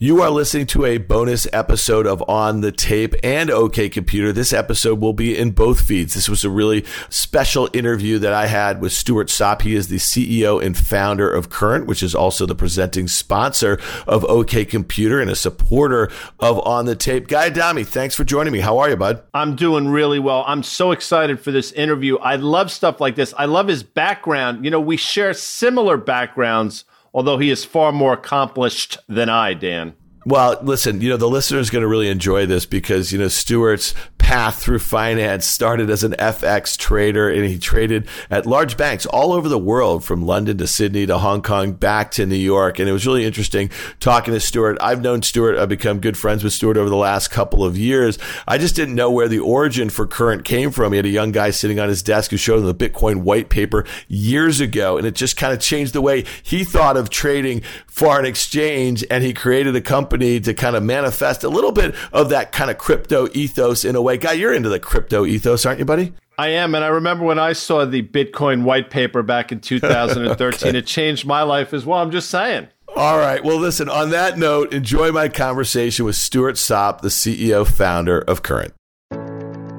You are listening to a bonus episode of On the Tape and OK Computer. This episode will be in both feeds. This was a really special interview that I had with Stuart Sopp. He is the CEO and founder of Current, which is also the presenting sponsor of OK Computer and a supporter of On the Tape. Guy Adami, thanks for joining me. How are you, bud? I'm doing really well. I'm so excited for this interview. I love stuff like this. I love his background. You know, we share similar backgrounds although he is far more accomplished than I, Dan. Well, listen, you know, the listener is going to really enjoy this because, you know, Stuart's path through finance started as an FX trader and he traded at large banks all over the world from London to Sydney to Hong Kong back to New York. And it was really interesting talking to Stuart. I've known Stuart. I've become good friends with Stuart over the last couple of years. I just didn't know where the origin for Current came from. He had a young guy sitting on his desk who showed him the Bitcoin white paper years ago. And it just kind of changed the way he thought of trading foreign exchange. And he created a company to kind of manifest a little bit of that kind of crypto ethos in a way Guy, you're into the crypto ethos, aren't you, buddy? I am. And I remember when I saw the Bitcoin white paper back in 2013, okay. it changed my life as well. I'm just saying. All right. Well, listen, on that note, enjoy my conversation with Stuart Sopp, the CEO founder of Current.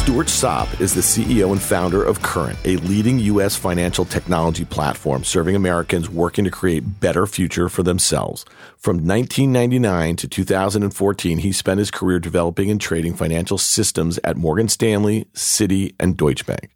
Stuart Sopp is the CEO and founder of Current, a leading U.S. financial technology platform serving Americans working to create better future for themselves. From 1999 to 2014, he spent his career developing and trading financial systems at Morgan Stanley, Citi, and Deutsche Bank.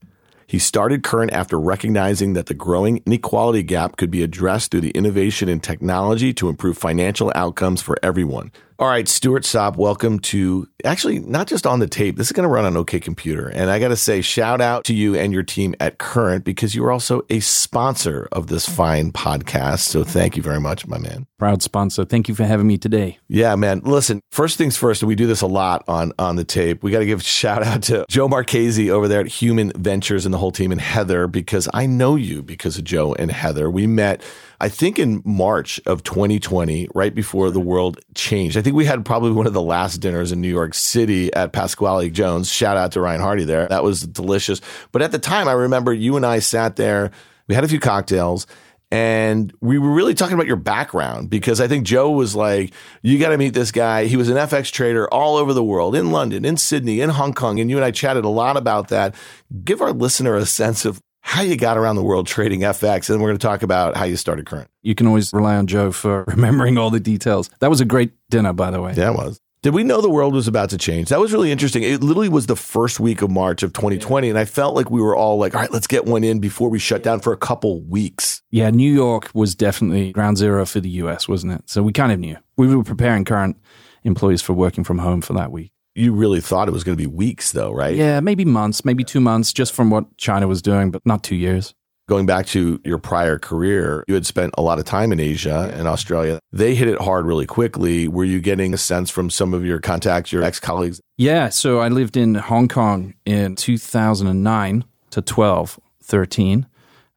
He started Current after recognizing that the growing inequality gap could be addressed through the innovation in technology to improve financial outcomes for everyone. All right, Stuart Sopp, welcome to actually not just on the tape. This is going to run on OK Computer. And I got to say, shout out to you and your team at Current because you are also a sponsor of this fine podcast. So thank you very much, my man. Proud sponsor. Thank you for having me today. Yeah, man. Listen, first things first, and we do this a lot on, on the tape. We got to give a shout out to Joe Marchese over there at Human Ventures and the whole team and Heather because I know you because of Joe and Heather. We met I think in March of 2020, right before the world changed. I think we had probably one of the last dinners in New York City at Pasquale Jones. Shout out to Ryan Hardy there. That was delicious. But at the time, I remember you and I sat there, we had a few cocktails. And we were really talking about your background because I think Joe was like, you got to meet this guy. He was an FX trader all over the world, in London, in Sydney, in Hong Kong. And you and I chatted a lot about that. Give our listener a sense of how you got around the world trading FX. And we're going to talk about how you started Current. You can always rely on Joe for remembering all the details. That was a great dinner, by the way. Yeah, it was. Did we know the world was about to change? That was really interesting. It literally was the first week of March of 2020. And I felt like we were all like, all right, let's get one in before we shut down for a couple weeks. Yeah, New York was definitely ground zero for the US, wasn't it? So we kind of knew. We were preparing current employees for working from home for that week you really thought it was going to be weeks, though, right? Yeah, maybe months, maybe two months, just from what China was doing, but not two years. Going back to your prior career, you had spent a lot of time in Asia and Australia. They hit it hard really quickly. Were you getting a sense from some of your contacts, your ex colleagues? Yeah. So I lived in Hong Kong in 2009 to 12, 13.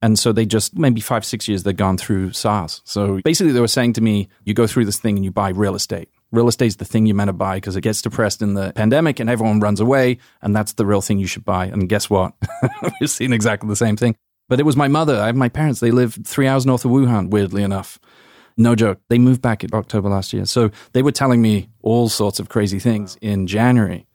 And so they just, maybe five, six years, they'd gone through SARS. So basically, they were saying to me, you go through this thing and you buy real estate real estate's the thing you're meant to buy because it gets depressed in the pandemic and everyone runs away and that's the real thing you should buy. And guess what? We've seen exactly the same thing. But it was my mother. I have my parents. They live three hours north of wuhan weirdly enough. No joke. They moved back in october last year. So they were telling me all sorts of crazy things in january.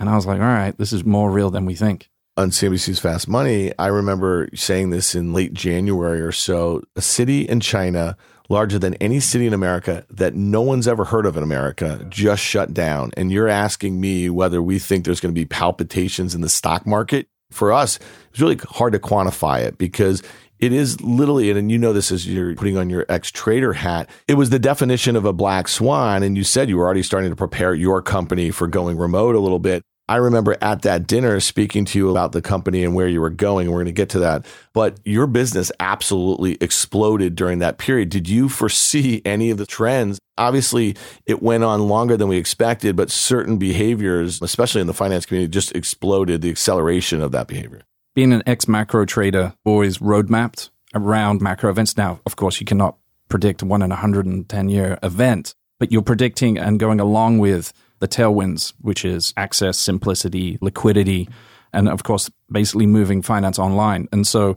And i was like all right this is more real than we think. On CNBC's Fast Money, I remember saying this in late January or so. A city in China larger than any city in America that no one's ever heard of in America just shut down. And you're asking me whether we think there's going to be palpitations in the stock market. For us, it's really hard to quantify it because it is literally, and you know this as you're putting on your ex trader hat, it was the definition of a black swan. And you said you were already starting to prepare your company for going remote a little bit. I remember at that dinner speaking to you about the company and where you were going. We're going to get to that. But your business absolutely exploded during that period. Did you foresee any of the trends? Obviously, it went on longer than we expected, but certain behaviors, especially in the finance community, just exploded the acceleration of that behavior. Being an ex macro trader, always roadmapped around macro events. Now, of course, you cannot predict one in a 110 year event, but you're predicting and going along with the tailwinds, which is access, simplicity, liquidity, and of course, basically moving finance online. And so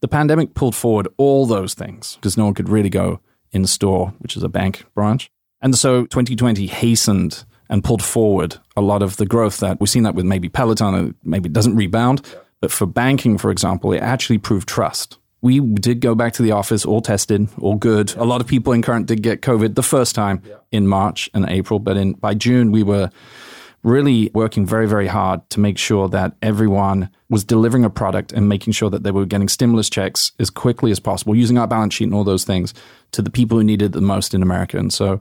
the pandemic pulled forward all those things because no one could really go in store, which is a bank branch. And so 2020 hastened and pulled forward a lot of the growth that we've seen that with maybe Peloton, maybe doesn't rebound. But for banking, for example, it actually proved trust we did go back to the office, all tested, all good. A lot of people in current did get COVID the first time yeah. in March and April, but in by June we were really working very, very hard to make sure that everyone was delivering a product and making sure that they were getting stimulus checks as quickly as possible, using our balance sheet and all those things to the people who needed it the most in America. And so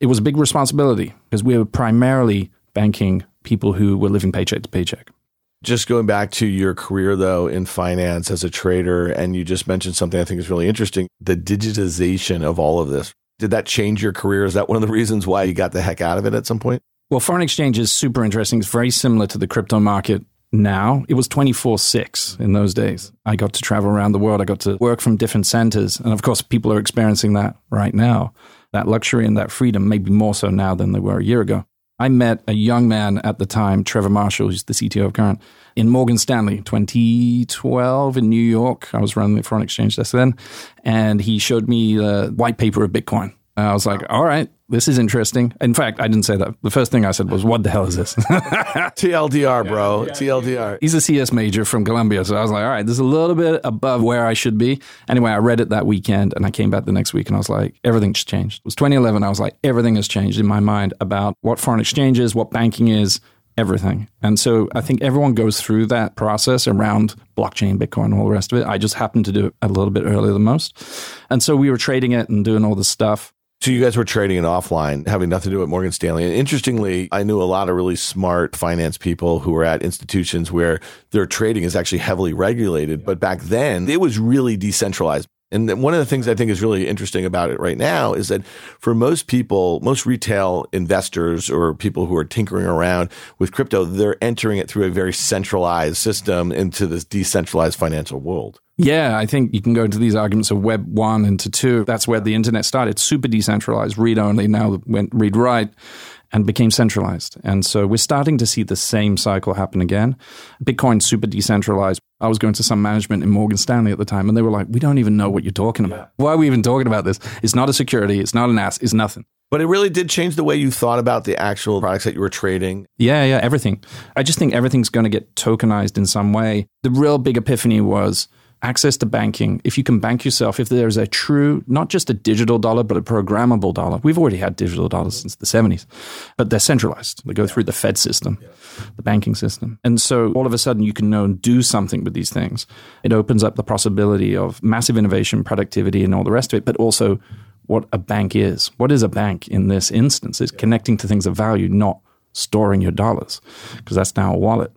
it was a big responsibility because we were primarily banking people who were living paycheck to paycheck. Just going back to your career though in finance as a trader, and you just mentioned something I think is really interesting the digitization of all of this. Did that change your career? Is that one of the reasons why you got the heck out of it at some point? Well, foreign exchange is super interesting. It's very similar to the crypto market now. It was 24 6 in those days. I got to travel around the world. I got to work from different centers. And of course, people are experiencing that right now. That luxury and that freedom, maybe more so now than they were a year ago. I met a young man at the time, Trevor Marshall, who's the CTO of Current, in Morgan Stanley, 2012 in New York. I was running the foreign exchange desk then, and he showed me the white paper of Bitcoin. I was like, all right, this is interesting. In fact, I didn't say that. The first thing I said was, "What the hell is this?" TLDR, bro. Yeah, yeah, TLDR. He's a CS major from Columbia, so I was like, "All right, this is a little bit above where I should be." Anyway, I read it that weekend, and I came back the next week, and I was like, "Everything's changed." It was 2011. I was like, "Everything has changed in my mind about what foreign exchange is, what banking is." Everything. And so I think everyone goes through that process around blockchain, Bitcoin, and all the rest of it. I just happened to do it a little bit earlier than most. And so we were trading it and doing all this stuff. So you guys were trading it offline, having nothing to do with Morgan Stanley. And interestingly, I knew a lot of really smart finance people who were at institutions where their trading is actually heavily regulated. But back then, it was really decentralized. And one of the things I think is really interesting about it right now is that for most people, most retail investors or people who are tinkering around with crypto, they're entering it through a very centralized system into this decentralized financial world. Yeah, I think you can go into these arguments of Web 1 into 2. That's where the internet started. Super decentralized, read only, now went read write and became centralized. And so we're starting to see the same cycle happen again. Bitcoin super decentralized. I was going to some management in Morgan Stanley at the time, and they were like, We don't even know what you're talking about. Why are we even talking about this? It's not a security, it's not an ass, it's nothing. But it really did change the way you thought about the actual products that you were trading. Yeah, yeah, everything. I just think everything's going to get tokenized in some way. The real big epiphany was access to banking, if you can bank yourself, if there's a true, not just a digital dollar, but a programmable dollar. We've already had digital dollars since the 70s, but they're centralized. They go through the Fed system, the banking system. And so all of a sudden you can know and do something with these things. It opens up the possibility of massive innovation, productivity, and all the rest of it, but also what a bank is. What is a bank in this instance? Is connecting to things of value, not storing your dollars, because that's now a wallet.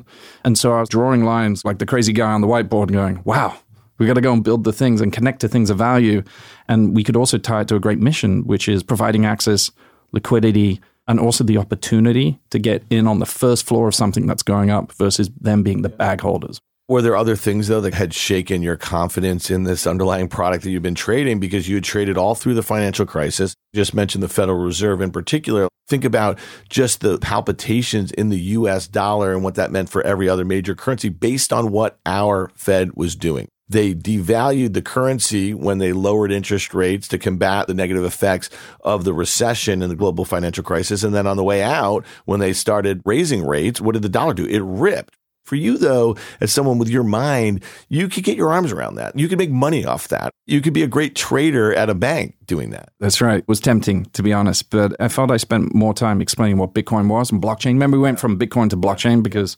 And so I was drawing lines like the crazy guy on the whiteboard going, wow, we got to go and build the things and connect to things of value. And we could also tie it to a great mission, which is providing access, liquidity, and also the opportunity to get in on the first floor of something that's going up versus them being the bag holders. Were there other things though that had shaken your confidence in this underlying product that you've been trading because you had traded all through the financial crisis? Just mentioned the Federal Reserve in particular. Think about just the palpitations in the US dollar and what that meant for every other major currency based on what our Fed was doing. They devalued the currency when they lowered interest rates to combat the negative effects of the recession and the global financial crisis. And then on the way out, when they started raising rates, what did the dollar do? It ripped. For you, though, as someone with your mind, you could get your arms around that. You could make money off that. You could be a great trader at a bank doing that. That's right. It was tempting, to be honest. But I felt I spent more time explaining what Bitcoin was and blockchain. Remember, we went from Bitcoin to blockchain because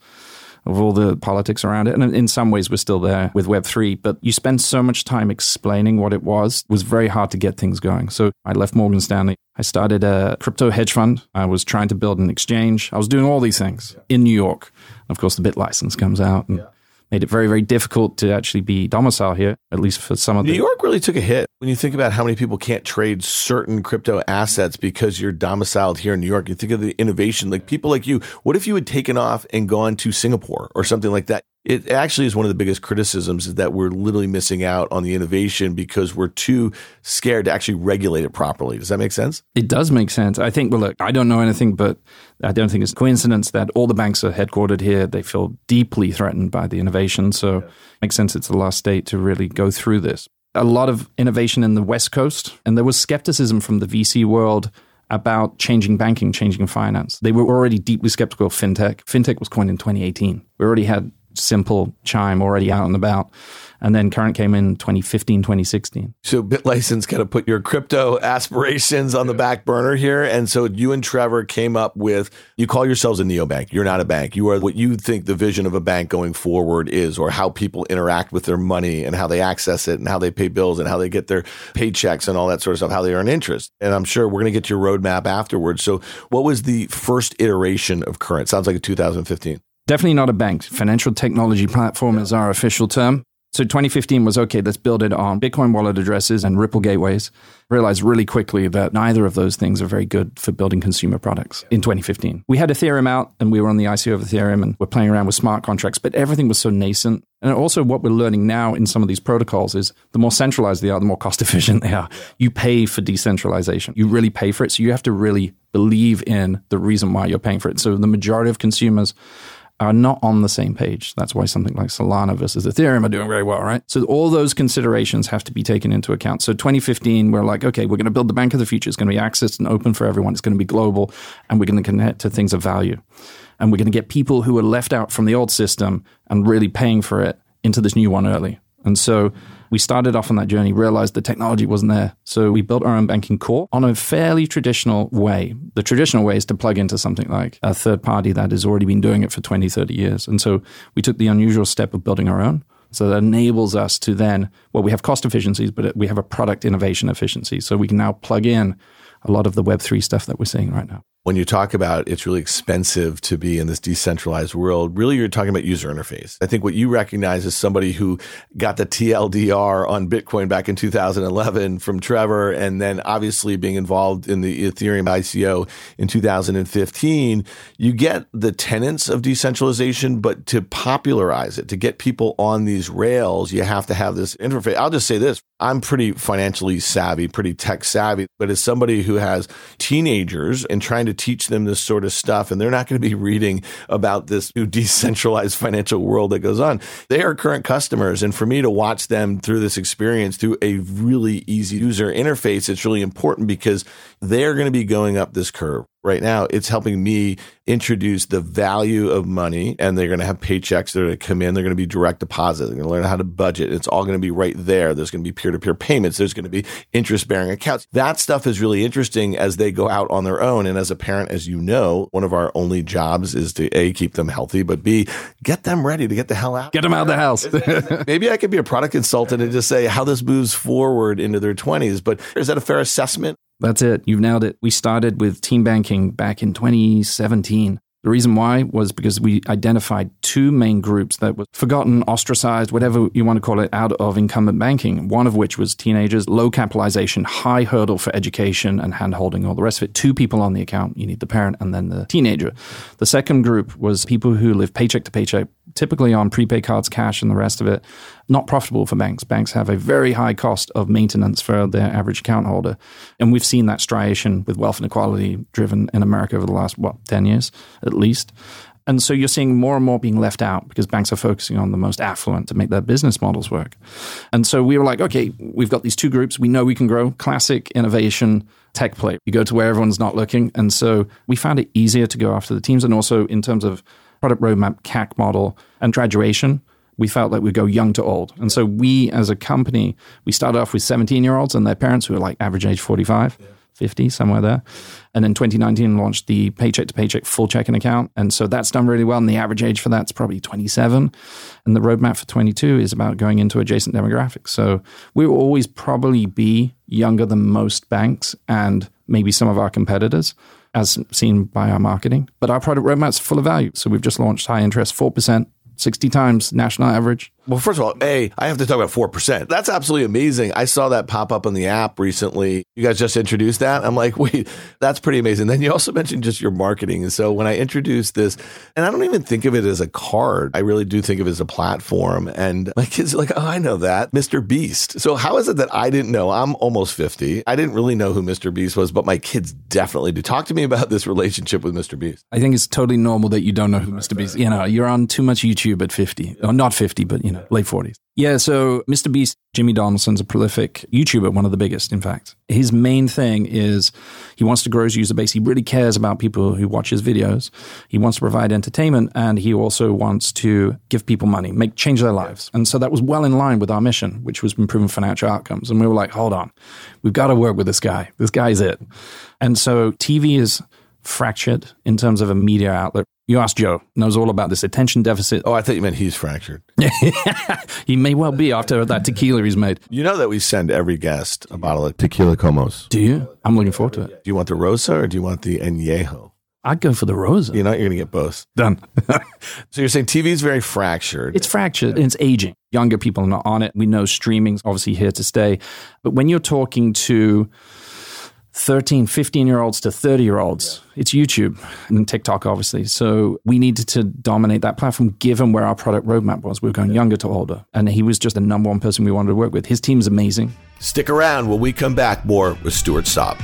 of all the politics around it. And in some ways, we're still there with Web3, but you spend so much time explaining what it was, it was very hard to get things going. So I left Morgan Stanley. I started a crypto hedge fund. I was trying to build an exchange. I was doing all these things in New York. Of course, the BitLicense comes out. And, yeah made it very, very difficult to actually be domicile here, at least for some of New the. New York really took a hit when you think about how many people can't trade certain crypto assets because you're domiciled here in New York. You think of the innovation, like people like you. What if you had taken off and gone to Singapore or something like that? It actually is one of the biggest criticisms is that we're literally missing out on the innovation because we're too scared to actually regulate it properly. Does that make sense? It does make sense. I think, well, look, I don't know anything, but I don't think it's a coincidence that all the banks are headquartered here. They feel deeply threatened by the innovation. So yeah. it makes sense it's the last state to really go through this. A lot of innovation in the West Coast, and there was skepticism from the VC world about changing banking, changing finance. They were already deeply skeptical of fintech. Fintech was coined in 2018. We already had simple chime already out and about. And then Current came in 2015, 2016. So BitLicense kind of put your crypto aspirations on the back burner here. And so you and Trevor came up with, you call yourselves a neobank. You're not a bank. You are what you think the vision of a bank going forward is, or how people interact with their money and how they access it and how they pay bills and how they get their paychecks and all that sort of stuff, how they earn interest. And I'm sure we're going to get your roadmap afterwards. So what was the first iteration of Current? Sounds like a 2015. Definitely not a bank. Financial technology platform is our official term. So 2015 was okay, let's build it on Bitcoin wallet addresses and Ripple gateways. Realized really quickly that neither of those things are very good for building consumer products in 2015. We had Ethereum out and we were on the ICO of Ethereum and we're playing around with smart contracts, but everything was so nascent. And also what we're learning now in some of these protocols is the more centralized they are, the more cost efficient they are. You pay for decentralization. You really pay for it. So you have to really believe in the reason why you're paying for it. So the majority of consumers are not on the same page. That's why something like Solana versus Ethereum are doing very well, right? So all those considerations have to be taken into account. So 2015, we're like, okay, we're going to build the bank of the future. It's going to be accessed and open for everyone. It's going to be global, and we're going to connect to things of value. And we're going to get people who are left out from the old system and really paying for it into this new one early. And so we started off on that journey, realized the technology wasn't there. So we built our own banking core on a fairly traditional way. The traditional way is to plug into something like a third party that has already been doing it for 20, 30 years. And so we took the unusual step of building our own. So that enables us to then, well, we have cost efficiencies, but we have a product innovation efficiency. So we can now plug in a lot of the Web3 stuff that we're seeing right now when you talk about it's really expensive to be in this decentralized world, really you're talking about user interface. I think what you recognize is somebody who got the TLDR on Bitcoin back in 2011 from Trevor, and then obviously being involved in the Ethereum ICO in 2015, you get the tenets of decentralization, but to popularize it, to get people on these rails, you have to have this interface. I'll just say this. I'm pretty financially savvy, pretty tech savvy, but as somebody who has teenagers and trying to to teach them this sort of stuff, and they're not going to be reading about this new decentralized financial world that goes on. They are current customers, and for me to watch them through this experience through a really easy user interface, it's really important because they're going to be going up this curve right now, it's helping me introduce the value of money and they're going to have paychecks that are going to come in. They're going to be direct deposit. They're going to learn how to budget. It's all going to be right there. There's going to be peer to peer payments. There's going to be interest bearing accounts. That stuff is really interesting as they go out on their own. And as a parent, as you know, one of our only jobs is to A, keep them healthy, but B, get them ready to get the hell out. Get them out of the house. Maybe I could be a product consultant and just say how this moves forward into their 20s. But is that a fair assessment? That's it. You've nailed it. We started with teen banking back in 2017. The reason why was because we identified two main groups that were forgotten, ostracized, whatever you want to call it, out of incumbent banking. One of which was teenagers, low capitalization, high hurdle for education and handholding, all the rest of it. Two people on the account. You need the parent and then the teenager. The second group was people who live paycheck to paycheck, typically on prepaid cards, cash, and the rest of it. Not profitable for banks. Banks have a very high cost of maintenance for their average account holder. And we've seen that striation with wealth inequality driven in America over the last, what, 10 years? at least. And so you're seeing more and more being left out because banks are focusing on the most affluent to make their business models work. And so we were like, okay, we've got these two groups. We know we can grow classic innovation tech play. You go to where everyone's not looking. And so we found it easier to go after the teams. And also in terms of product roadmap, CAC model, and graduation, we felt like we'd go young to old. And so we as a company, we started off with 17 year olds and their parents who were like average age 45. Yeah 50, somewhere there. And then 2019 launched the paycheck to paycheck full checking account. And so that's done really well. And the average age for that's probably 27. And the roadmap for 22 is about going into adjacent demographics. So we will always probably be younger than most banks and maybe some of our competitors as seen by our marketing. But our product roadmap's full of value. So we've just launched high interest, 4%, 60 times national average. Well, first of all, A, I have to talk about 4%. That's absolutely amazing. I saw that pop up on the app recently. You guys just introduced that. I'm like, wait, that's pretty amazing. Then you also mentioned just your marketing. And so when I introduced this, and I don't even think of it as a card, I really do think of it as a platform. And my kids are like, oh, I know that, Mr. Beast. So how is it that I didn't know? I'm almost 50. I didn't really know who Mr. Beast was, but my kids definitely do. Talk to me about this relationship with Mr. Beast. I think it's totally normal that you don't know who Mr. Beast. You know, you're on too much YouTube at 50, or not 50, but you know, late 40s. Yeah, so Mr. Beast, Jimmy Donaldson's a prolific YouTuber, one of the biggest, in fact. His main thing is he wants to grow his user base. He really cares about people who watch his videos. He wants to provide entertainment and he also wants to give people money, make change their lives. And so that was well in line with our mission, which was improving financial outcomes. And we were like, hold on, we've got to work with this guy. This guy's it. And so TV is fractured in terms of a media outlet. You ask Joe, knows all about this attention deficit. Oh, I thought you meant he's fractured. he may well be after that tequila he's made. You know that we send every guest a bottle of tequila Komos. Do you? I'm looking forward to it. Do you want the Rosa or do you want the Añejo? I'd go for the Rosa. You know, you're going to get both. Done. so you're saying TV is very fractured. It's fractured and it's aging. Younger people are not on it. We know streaming's obviously here to stay. But when you're talking to 13, 15 year olds to 30 year olds. It's YouTube and TikTok, obviously. So we needed to dominate that platform given where our product roadmap was. We were going younger to older. And he was just the number one person we wanted to work with. His team's amazing. Stick around when we come back more with Stuart Sopp.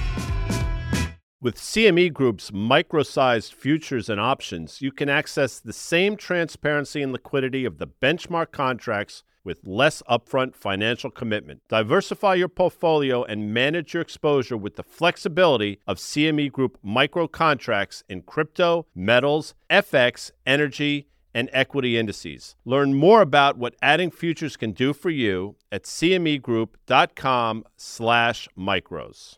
With CME Group's micro sized futures and options, you can access the same transparency and liquidity of the benchmark contracts with less upfront financial commitment. Diversify your portfolio and manage your exposure with the flexibility of CME Group micro contracts in crypto, metals, FX, energy, and equity indices. Learn more about what adding futures can do for you at cmegroup.com/micros.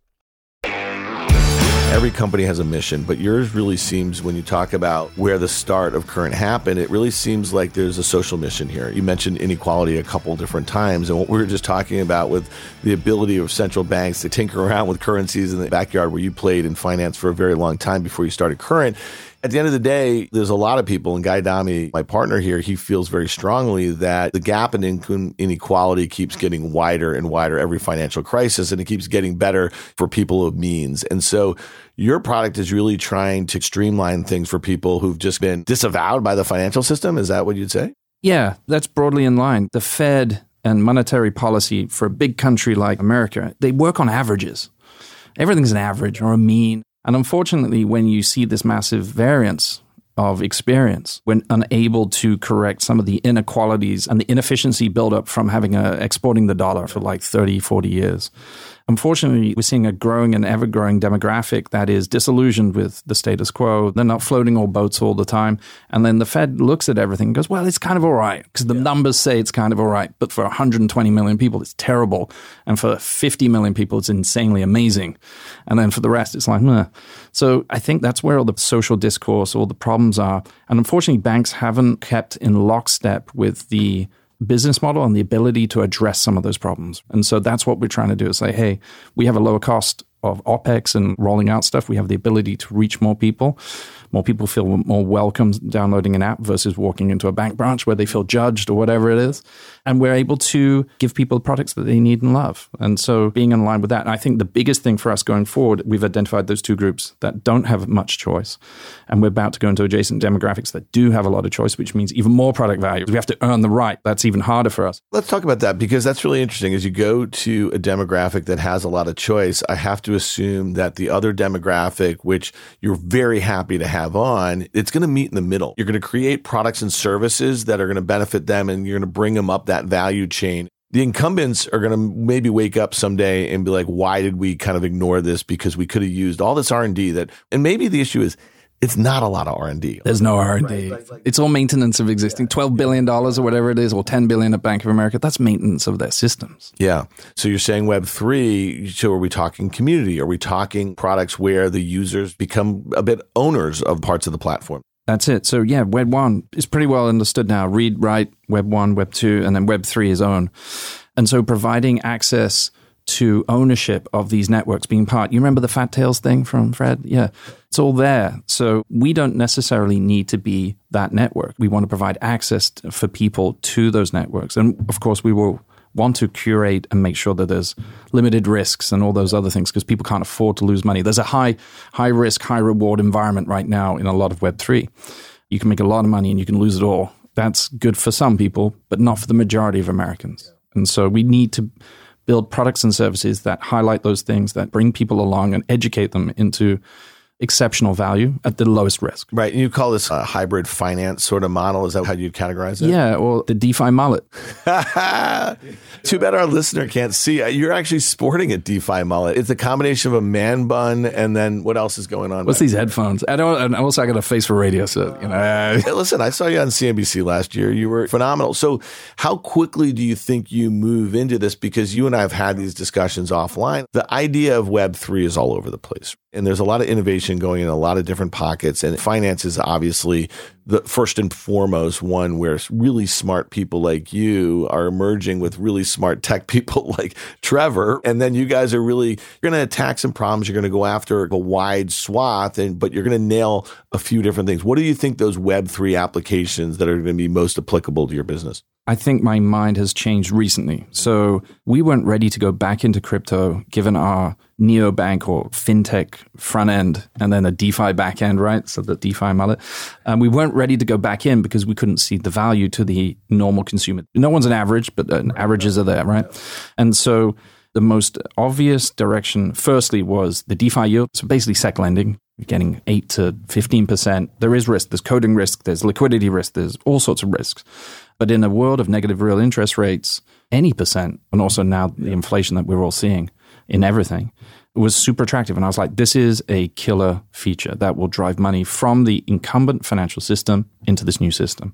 Every company has a mission, but yours really seems, when you talk about where the start of Current happened, it really seems like there's a social mission here. You mentioned inequality a couple different times, and what we were just talking about with the ability of central banks to tinker around with currencies in the backyard where you played in finance for a very long time before you started Current at the end of the day, there's a lot of people, and Guy Adami, my partner here, he feels very strongly that the gap in income inequality keeps getting wider and wider every financial crisis, and it keeps getting better for people of means. And so your product is really trying to streamline things for people who've just been disavowed by the financial system. Is that what you'd say? Yeah, that's broadly in line. The Fed and monetary policy for a big country like America, they work on averages. Everything's an average or a mean. And unfortunately, when you see this massive variance of experience, when unable to correct some of the inequalities and the inefficiency buildup from having a, exporting the dollar for like 30, 40 years, Unfortunately, we're seeing a growing and ever growing demographic that is disillusioned with the status quo. They're not floating all boats all the time. And then the Fed looks at everything and goes, well, it's kind of all right because the yeah. numbers say it's kind of all right. But for 120 million people, it's terrible. And for 50 million people, it's insanely amazing. And then for the rest, it's like, Meh. So I think that's where all the social discourse, all the problems are. And unfortunately, banks haven't kept in lockstep with the business model and the ability to address some of those problems. And so that's what we're trying to do is say, hey, we have a lower cost of OPEX and rolling out stuff. We have the ability to reach more people more people feel more welcome downloading an app versus walking into a bank branch where they feel judged or whatever it is. And we're able to give people products that they need and love. And so being in line with that, I think the biggest thing for us going forward, we've identified those two groups that don't have much choice. And we're about to go into adjacent demographics that do have a lot of choice, which means even more product value. We have to earn the right. That's even harder for us. Let's talk about that because that's really interesting. As you go to a demographic that has a lot of choice, I have to assume that the other demographic, which you're very happy to have on, it's going to meet in the middle. You're going to create products and services that are going to benefit them and you're going to bring them up that value chain the incumbents are going to maybe wake up someday and be like why did we kind of ignore this because we could have used all this r&d that and maybe the issue is it's not a lot of R&D. There's no R&D. Right, like, it's all maintenance of existing yeah, $12 billion or whatever it is or 10 billion at Bank of America. That's maintenance of their systems. Yeah. So you're saying web 3, so are we talking community? Are we talking products where the users become a bit owners of parts of the platform? That's it. So yeah, Web one is pretty well understood now. Read, write, Web one, Web two, and then Web three is own. And so providing access to ownership of these networks being part. You remember the Fat Tails thing from Fred? Yeah. It's all there. So we don't necessarily need to be that network. We want to provide access for people to those networks. And of course, we will want to curate and make sure that there's limited risks and all those other things because people can't afford to lose money. There's a high high risk, high reward environment right now in a lot of Web3. You can make a lot of money and you can lose it all. That's good for some people, but not for the majority of Americans. And so we need to build products and services that highlight those things, that bring people along and educate them into exceptional value at the lowest risk. Right. And you call this a hybrid finance sort of model. Is that how you'd categorize it? Yeah. well, the DeFi mullet. Too bad our listener can't see. Uh, you're actually sporting a DeFi mullet. It's a combination of a man bun and then what else is going on? What's these headphones? I don't, and also I got a face for radio. So, you know. hey, listen, I saw you on CNBC last year. You were phenomenal. So how quickly do you think you move into this? Because you and I have had these discussions offline. The idea of Web3 is all over the place. And there's a lot of innovation going in a lot of different pockets. And finance is obviously the first and foremost one where really smart people like you are emerging with really smart tech people like Trevor. And then you guys are really, you're going to attack some problems. You're going to go after a wide swath, and but you're going to nail a few different things. What do you think those Web3 applications that are going to be most applicable to your business? I think my mind has changed recently. So we weren't ready to go back into crypto given our neobank or fintech front end and then a DeFi back end, right? So the DeFi mullet. And we weren't ready to go back in because we couldn't see the value to the normal consumer. No one's an average, but uh, averages are there, right? And so the most obvious direction, firstly, was the DeFi yield. So basically, SEC lending, getting 8 to 15%. There is risk. There's coding risk. There's liquidity risk. There's all sorts of risks. But in a world of negative real interest rates, any percent, and also now the inflation that we're all seeing in everything, was super attractive. And I was like, this is a killer feature that will drive money from the incumbent financial system into this new system.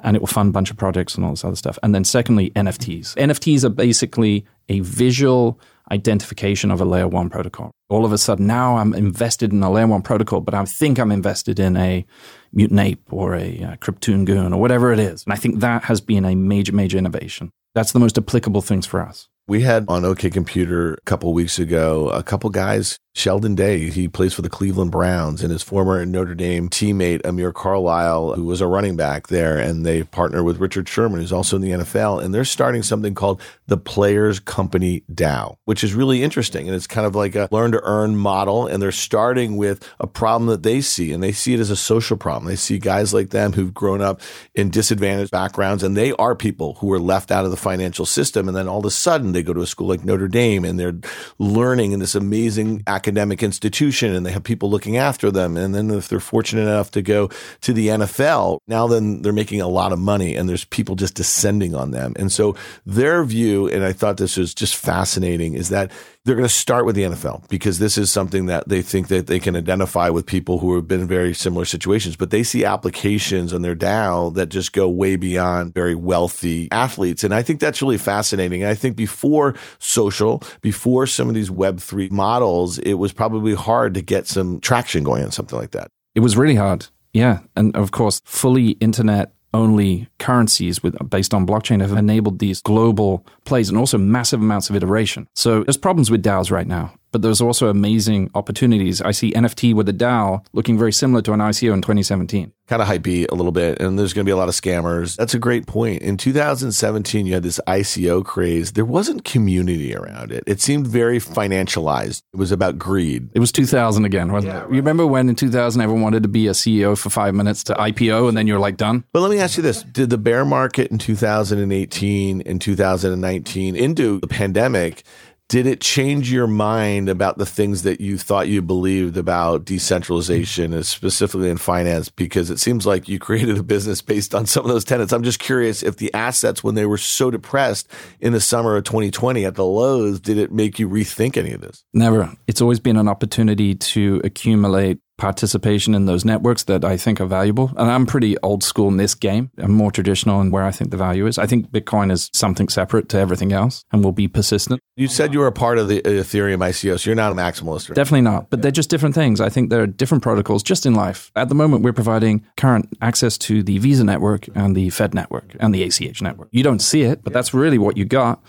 And it will fund a bunch of projects and all this other stuff. And then secondly, NFTs. NFTs are basically a visual identification of a layer one protocol. All of a sudden, now I'm invested in a layer one protocol, but I think I'm invested in a mutant ape or a uh, Cryptoon Goon or whatever it is. And I think that has been a major, major innovation. That's the most applicable things for us. We had on OK Computer a couple weeks ago a couple guys Sheldon Day, he plays for the Cleveland Browns, and his former Notre Dame teammate Amir Carlisle, who was a running back there, and they partner with Richard Sherman, who's also in the NFL, and they're starting something called the Players Company DAO, which is really interesting, and it's kind of like a learn to earn model, and they're starting with a problem that they see, and they see it as a social problem. They see guys like them who've grown up in disadvantaged backgrounds, and they are people who are left out of the financial system, and then all of a sudden they go to a school like Notre Dame, and they're learning in this amazing academic academic institution and they have people looking after them. And then if they're fortunate enough to go to the NFL, now then they're making a lot of money and there's people just descending on them. And so their view, and I thought this was just fascinating, is that they're going to start with the NFL because this is something that they think that they can identify with people who have been in very similar situations, but they see applications on their DAO that just go way beyond very wealthy athletes. And I think that's really fascinating. And I think before social, before some of these Web3 models, it was probably hard to get some traction going on something like that. It was really hard. Yeah. And of course, fully internet only currencies with based on blockchain have enabled these global plays and also massive amounts of iteration. So there's problems with DAOs right now but there's also amazing opportunities. I see NFT with a DAO looking very similar to an ICO in 2017. Kind of hypey a little bit, and there's going to be a lot of scammers. That's a great point. In 2017, you had this ICO craze. There wasn't community around it. It seemed very financialized. It was about greed. It was 2000 again, wasn't yeah, it? Right. You remember when in 2000 everyone wanted to be a CEO for five minutes to IPO, and then you're like done? But let me ask you this: Did the bear market in 2018 and 2019 into the pandemic? Did it change your mind about the things that you thought you believed about decentralization, mm-hmm. specifically in finance? Because it seems like you created a business based on some of those tenets. I'm just curious if the assets, when they were so depressed in the summer of 2020 at the lows, did it make you rethink any of this? Never. It's always been an opportunity to accumulate participation in those networks that I think are valuable. And I'm pretty old school in this game. I'm more traditional in where I think the value is. I think Bitcoin is something separate to everything else and will be persistent. You said you were a part of the Ethereum ICO, so you're not a maximalist. Right? Definitely not. But they're just different things. I think there are different protocols just in life. At the moment, we're providing current access to the Visa network and the Fed network and the ACH network. You don't see it, but that's really what you got.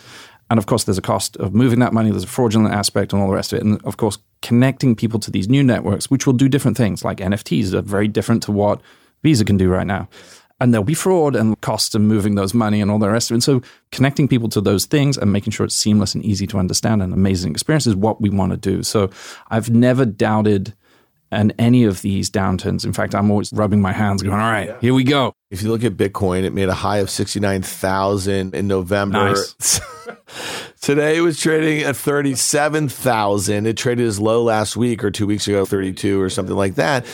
And of course, there's a cost of moving that money. There's a fraudulent aspect and all the rest of it. And of course, connecting people to these new networks, which will do different things, like NFTs are very different to what Visa can do right now. And there'll be fraud and costs of moving those money and all the rest of it. And so connecting people to those things and making sure it's seamless and easy to understand and amazing experience is what we want to do. So I've never doubted and any of these downturns. In fact, I'm always rubbing my hands, going, "All right, here we go." If you look at Bitcoin, it made a high of sixty nine thousand in November. Nice. Today it was trading at thirty seven thousand. It traded as low last week or two weeks ago, thirty two or something like that.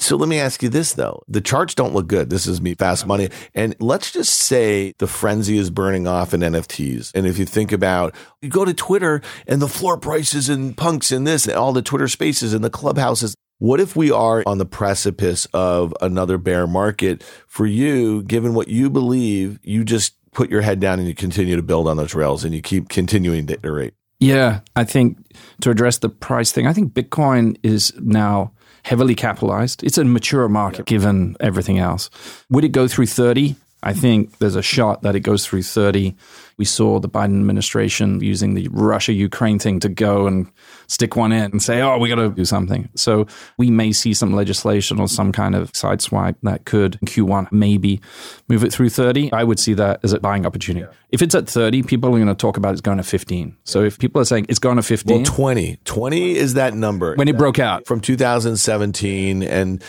So let me ask you this though. The charts don't look good. This is me fast money. And let's just say the frenzy is burning off in NFTs. And if you think about you go to Twitter and the floor prices and punks and this and all the Twitter spaces and the clubhouses, what if we are on the precipice of another bear market for you, given what you believe, you just put your head down and you continue to build on those rails and you keep continuing to iterate? Yeah, I think to address the price thing, I think Bitcoin is now heavily capitalized. It's a mature market given everything else. Would it go through 30? I think there's a shot that it goes through 30. We saw the Biden administration using the Russia Ukraine thing to go and stick one in and say, oh, we got to do something. So we may see some legislation or some kind of sideswipe that could, Q1, maybe move it through 30. I would see that as a buying opportunity. Yeah. If it's at 30, people are going to talk about it's going to 15. So if people are saying it's going to 15. Well, 20. 20 is that number. When it broke out. From 2017. And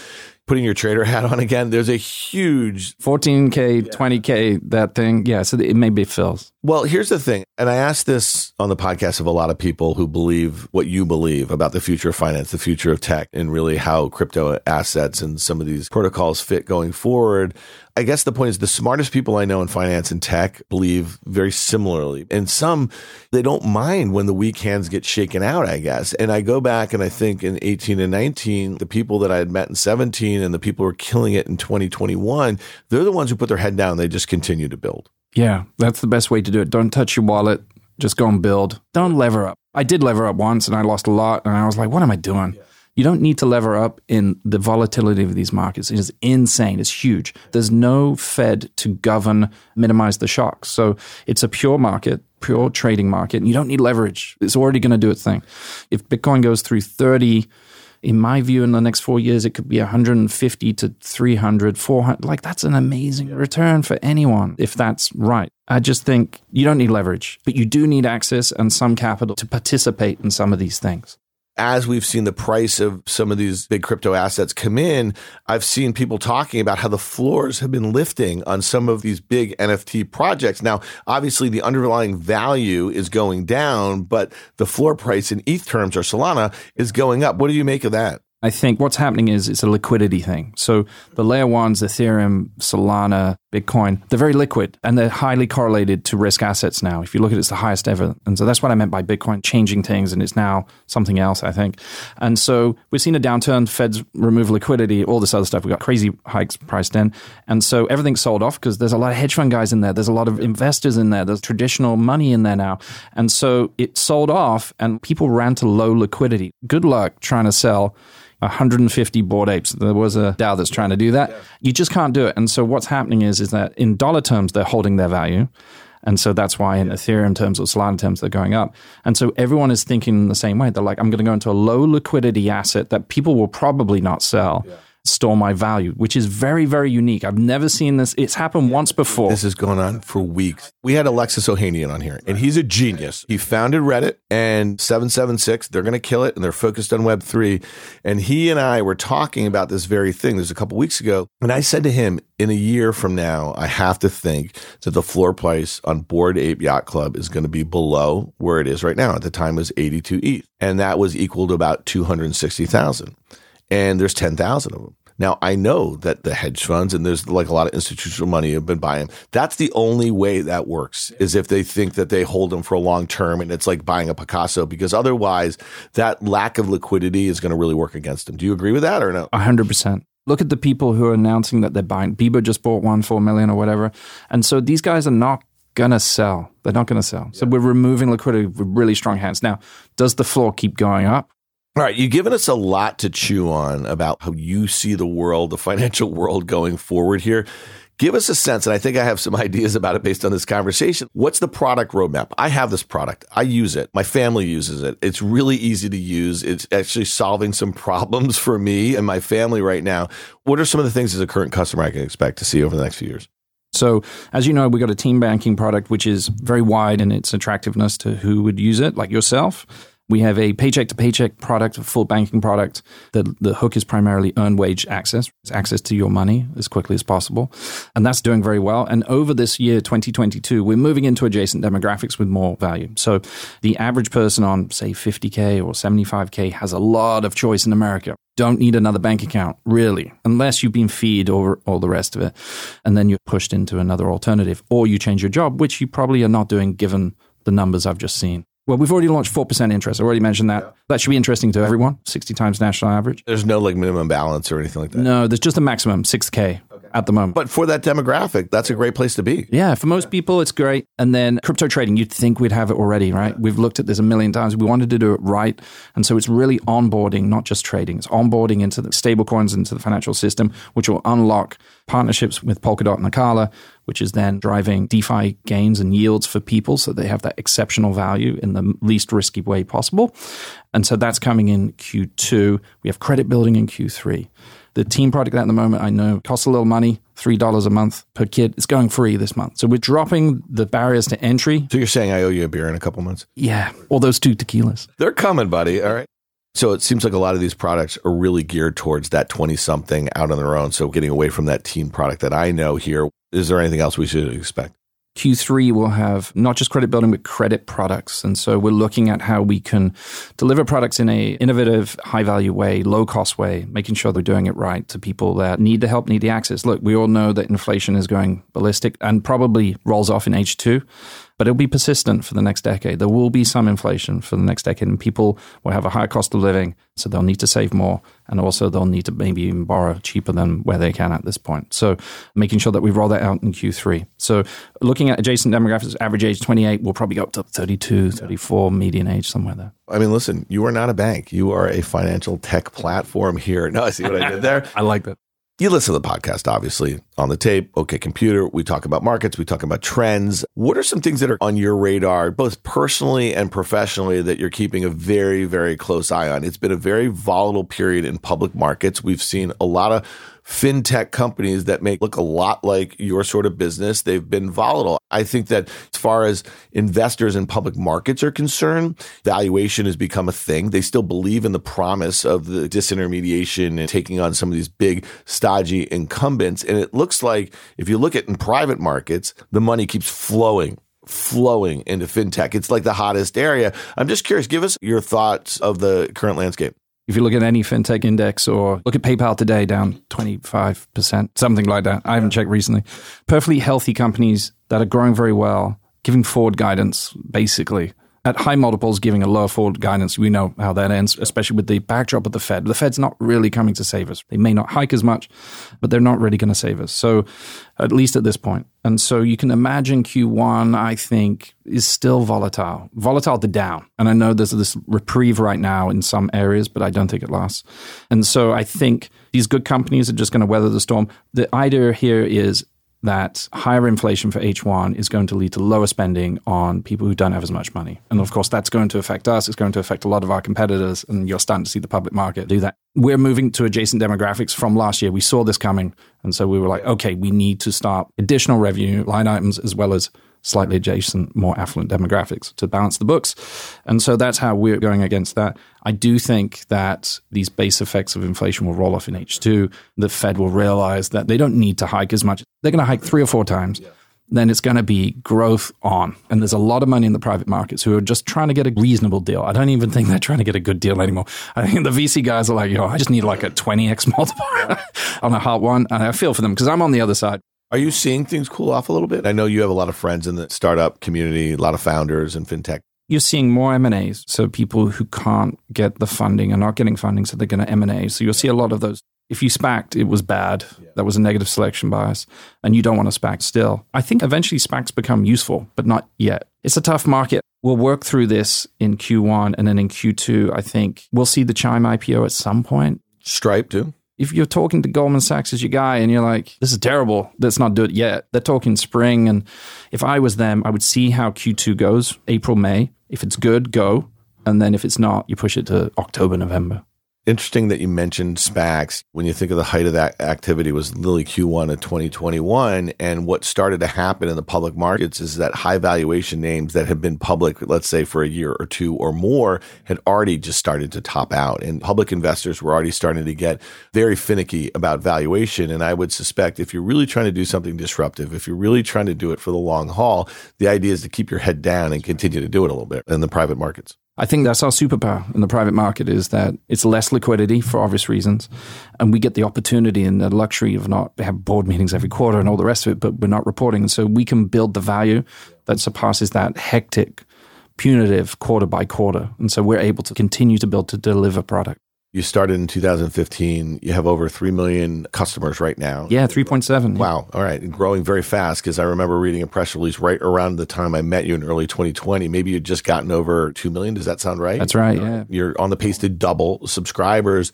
putting your trader hat on again, there's a huge 14K, yeah. 20K, that thing. Yeah, so it maybe fills. Well, here's the thing, and I asked this on the podcast of a lot of people who believe what you believe about the future of finance, the future of tech, and really how crypto assets and some of these protocols fit going forward. I guess the point is the smartest people I know in finance and tech believe very similarly. And some, they don't mind when the weak hands get shaken out, I guess. And I go back and I think in 18 and 19, the people that I had met in 17 and the people who are killing it in 2021, they're the ones who put their head down. They just continue to build. Yeah, that's the best way to do it. Don't touch your wallet. Just go and build. Don't lever up. I did lever up once and I lost a lot. And I was like, what am I doing? Yeah. You don't need to lever up in the volatility of these markets. It is insane. It's huge. There's no Fed to govern, minimize the shocks. So it's a pure market, pure trading market. And you don't need leverage. It's already going to do its thing. If Bitcoin goes through 30, in my view, in the next four years, it could be 150 to 300, 400. Like, that's an amazing return for anyone if that's right. I just think you don't need leverage, but you do need access and some capital to participate in some of these things as we've seen the price of some of these big crypto assets come in, I've seen people talking about how the floors have been lifting on some of these big NFT projects. Now, obviously, the underlying value is going down, but the floor price in ETH terms or Solana is going up. What do you make of that? I think what's happening is it's a liquidity thing. So the layer ones, Ethereum, Solana, Bitcoin, they're very liquid and they're highly correlated to risk assets now. If you look at it, it's the highest ever. And so that's what I meant by Bitcoin changing things and it's now something else, I think. And so we've seen a downturn, Feds remove liquidity, all this other stuff. We've got crazy hikes priced in. And so everything's sold off because there's a lot of hedge fund guys in there. There's a lot of investors in there. There's traditional money in there now. And so it sold off and people ran to low liquidity. Good luck trying to sell 150 Bored Apes. There was a DAO that's trying to do that. Yeah. You just can't do it. And so what's happening is is that in dollar terms they're holding their value. And so that's why in yeah. Ethereum terms or Solana terms, they're going up. And so everyone is thinking the same way. They're like, I'm going to go into a low liquidity asset that people will probably not sell. Yeah. Store my value, which is very, very unique. I've never seen this. It's happened once before. This is going on for weeks. We had Alexis Ohanian on here, and he's a genius. He founded Reddit and 776. They're going to kill it, and they're focused on Web3. And he and I were talking about this very thing. This was a couple weeks ago. And I said to him, in a year from now, I have to think that the floor price on Bored Ape Yacht Club is going to be below where it is right now. At the time, it was 82 ETH, and that was equal to about 260,000. And there's 10,000 of them. Now I know that the hedge funds and there's like a lot of institutional money have been buying. That's the only way that works is if they think that they hold them for a long term and it's like buying a Picasso because otherwise that lack of liquidity is going to really work against them. Do you agree with that or no? hundred percent. Look at the people who are announcing that they're buying. Bieber just bought one four million or whatever, and so these guys are not gonna sell. They're not gonna sell. So we're removing liquidity with really strong hands. Now, does the floor keep going up? All right, you've given us a lot to chew on about how you see the world, the financial world going forward here. Give us a sense, and I think I have some ideas about it based on this conversation. What's the product roadmap? I have this product. I use it. My family uses it. It's really easy to use. It's actually solving some problems for me and my family right now. What are some of the things as a current customer I can expect to see over the next few years? So, as you know, we've got a teen banking product, which is very wide in its attractiveness to who would use it, like yourself. We have a paycheck to paycheck product, a full banking product. The, the hook is primarily earned wage access, it's access to your money as quickly as possible. And that's doing very well. And over this year, 2022, we're moving into adjacent demographics with more value. So the average person on, say, 50K or 75K has a lot of choice in America. Don't need another bank account, really, unless you've been feed or all the rest of it. And then you're pushed into another alternative, or you change your job, which you probably are not doing given the numbers I've just seen. Well, we've already launched 4% interest. I already mentioned that. Yeah. That should be interesting to everyone. 60 times national average. There's no like minimum balance or anything like that. No, there's just a maximum, 6K okay. at the moment. But for that demographic, that's a great place to be. Yeah, for most people, it's great. And then crypto trading, you'd think we'd have it already, right? Yeah. We've looked at this a million times. We wanted to do it right. And so it's really onboarding, not just trading. It's onboarding into the stable coins, into the financial system, which will unlock partnerships with Polkadot and Acala, which is then driving DeFi gains and yields for people so they have that exceptional value in the least risky way possible. And so that's coming in Q2. We have credit building in Q3. The teen product at the moment, I know, costs a little money, $3 a month per kid. It's going free this month. So we're dropping the barriers to entry. So you're saying I owe you a beer in a couple months? Yeah. All those two tequilas. They're coming, buddy. All right. So it seems like a lot of these products are really geared towards that 20 something out on their own. So getting away from that teen product that I know here. Is there anything else we should expect? Q3 will have not just credit building, but credit products. And so we're looking at how we can deliver products in a innovative, high value way, low cost way, making sure they're doing it right to people that need the help, need the access. Look, we all know that inflation is going ballistic and probably rolls off in H2 but it'll be persistent for the next decade. There will be some inflation for the next decade, and people will have a higher cost of living, so they'll need to save more, and also they'll need to maybe even borrow cheaper than where they can at this point. So, making sure that we roll that out in Q3. So, looking at adjacent demographics, average age 28 will probably go up to 32, 34, median age somewhere there. I mean, listen, you are not a bank. You are a financial tech platform here. No, I see what I did there. I like that you listen to the podcast, obviously, on the tape. Okay, computer. We talk about markets. We talk about trends. What are some things that are on your radar, both personally and professionally, that you're keeping a very, very close eye on? It's been a very volatile period in public markets. We've seen a lot of fintech companies that may look a lot like your sort of business. They've been volatile. I think that as far as investors in public markets are concerned, valuation has become a thing. They still believe in the promise of the disintermediation and taking on some of these big, stodgy incumbents. And it looks like if you look at in private markets, the money keeps flowing flowing into fintech. It's like the hottest area. I'm just curious, give us your thoughts of the current landscape. If you look at any fintech index or look at PayPal today, down 25%, something like that. I haven't checked recently. Perfectly healthy companies that are growing very well, giving forward guidance, basically at high multiples giving a lower forward guidance, we know how that ends, especially with the backdrop of the Fed. The Fed's not really coming to save us. They may not hike as much, but they're not really going to save us. So, at least at this point. And so you can imagine Q1, I think, is still volatile, volatile to down. And I know there's this reprieve right now in some areas, but I don't think it lasts. And so I think these good companies are just going to weather the storm. The idea here is that higher inflation for H1 is going to lead to lower spending on people who don't have as much money. And of course, that's going to affect us. It's going to affect a lot of our competitors. And you're starting to see the public market do that. We're moving to adjacent demographics from last year. We saw this coming. And so we were like, okay, we need to start additional revenue line items as well as slightly adjacent, more affluent demographics to balance the books. And so that's how we're going against that. I do think that these base effects of inflation will roll off in H2. The Fed will realize that they don't need to hike as much. They're going to hike three or four times. Then it's going to be growth on. And there's a lot of money in the private markets who are just trying to get a reasonable deal. I don't even think they're trying to get a good deal anymore. I think the VC guys are like, you know, I just need like a 20x multiplier on a hot one. And I feel for them because I'm on the other side. Are you seeing things cool off a little bit? I know you have a lot of friends in the startup community, a lot of founders in fintech. You're seeing more M&As. So people who can't get the funding are not getting funding, so they're going to M&A. So you'll see a lot of those. If you SPACed, it was bad. That was a negative selection bias, and you don't want to SPAC still. I think eventually SPACs become useful, but not yet. It's a tough market. We'll work through this in Q1, and then in Q2, I think we'll see the Chime IPO at some point. Stripe too if you're talking to Goldman Sachs as your guy and you're like, this is terrible, let's not do it yet. They're talking spring. And if I was them, I would see how Q2 goes, April, May. If it's good, go. And then if it's not, you push it to October, November. Interesting that you mentioned SPACs. When you think of the height of that activity was literally Q1 of 2021. And what started to happen in the public markets is that high valuation names that have been public, let's say for a year or two or more, had already just started to top out. And public investors were already starting to get very finicky about valuation. And I would suspect if you're really trying to do something disruptive, if you're really trying to do it for the long haul, the idea is to keep your head down and continue to do it a little bit in the private markets. I think that's our superpower in the private market is that it's less liquidity for obvious reasons. And we get the opportunity and the luxury of not have board meetings every quarter and all the rest of it, but we're not reporting. And so we can build the value that surpasses that hectic, punitive quarter by quarter. And so we're able to continue to build to deliver product. You started in 2015. You have over 3 million customers right now. Yeah, 3.7. Wow. All right. And growing very fast because I remember reading a press release right around the time I met you in early 2020. Maybe you'd just gotten over 2 million. Does that sound right? That's right. Yeah. You're on the pace to double subscribers.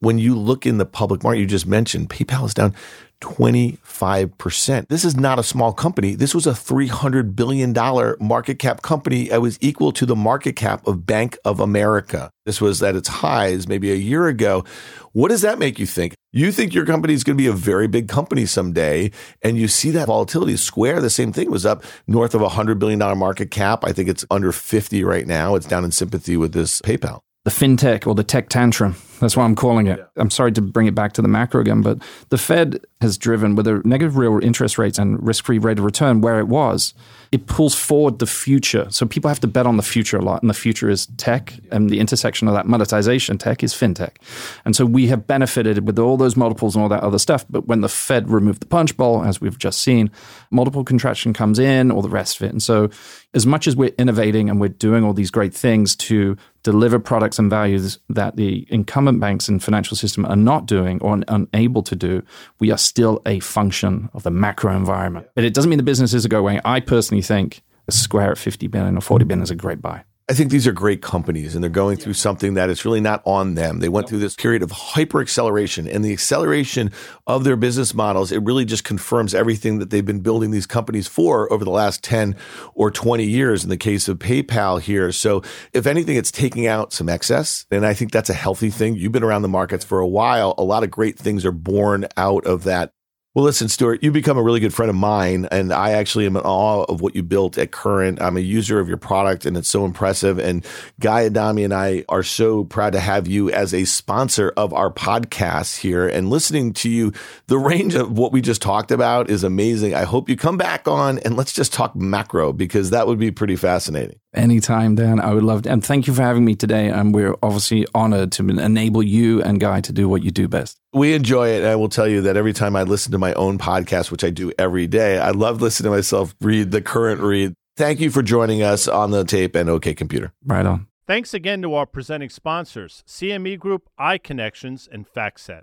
When you look in the public market, you just mentioned PayPal is down 25%. This is not a small company. This was a $300 billion market cap company. It was equal to the market cap of Bank of America. This was at its highs maybe a year ago. What does that make you think? You think your company is going to be a very big company someday, and you see that volatility. Square, the same thing, was up north of a $100 billion market cap. I think it's under 50 right now. It's down in sympathy with this PayPal. The fintech or the tech tantrum that's what I'm calling it. I'm sorry to bring it back to the macro again, but the Fed has driven with the negative real interest rates and risk free rate of return where it was, it pulls forward the future. So people have to bet on the future a lot. And the future is tech, and the intersection of that monetization tech is fintech. And so we have benefited with all those multiples and all that other stuff. But when the Fed removed the punch bowl, as we've just seen, multiple contraction comes in, all the rest of it. And so as much as we're innovating and we're doing all these great things to deliver products and values that the incumbent banks and financial system are not doing or unable to do, we are still a function of the macro environment. But it doesn't mean the businesses are going away. I personally think a Square at 50 billion or 40 billion is a great buy. I think these are great companies and they're going through something that is really not on them. They went through this period of hyper acceleration and the acceleration of their business models. It really just confirms everything that they've been building these companies for over the last 10 or 20 years in the case of PayPal here. So if anything, it's taking out some excess. And I think that's a healthy thing. You've been around the markets for a while. A lot of great things are born out of that well, listen, Stuart, you become a really good friend of mine, and I actually am in awe of what you built at Current. I'm a user of your product, and it's so impressive. And Guy Adami and I are so proud to have you as a sponsor of our podcast here. And listening to you, the range of what we just talked about is amazing. I hope you come back on and let's just talk macro because that would be pretty fascinating. Anytime, Dan. I would love to. And thank you for having me today. And we're obviously honored to enable you and Guy to do what you do best. We enjoy it. I will tell you that every time I listen to my own podcast, which I do every day, I love listening to myself read the current read. Thank you for joining us on the tape and OK Computer. Right on. Thanks again to our presenting sponsors, CME Group, iConnections, and FactSet.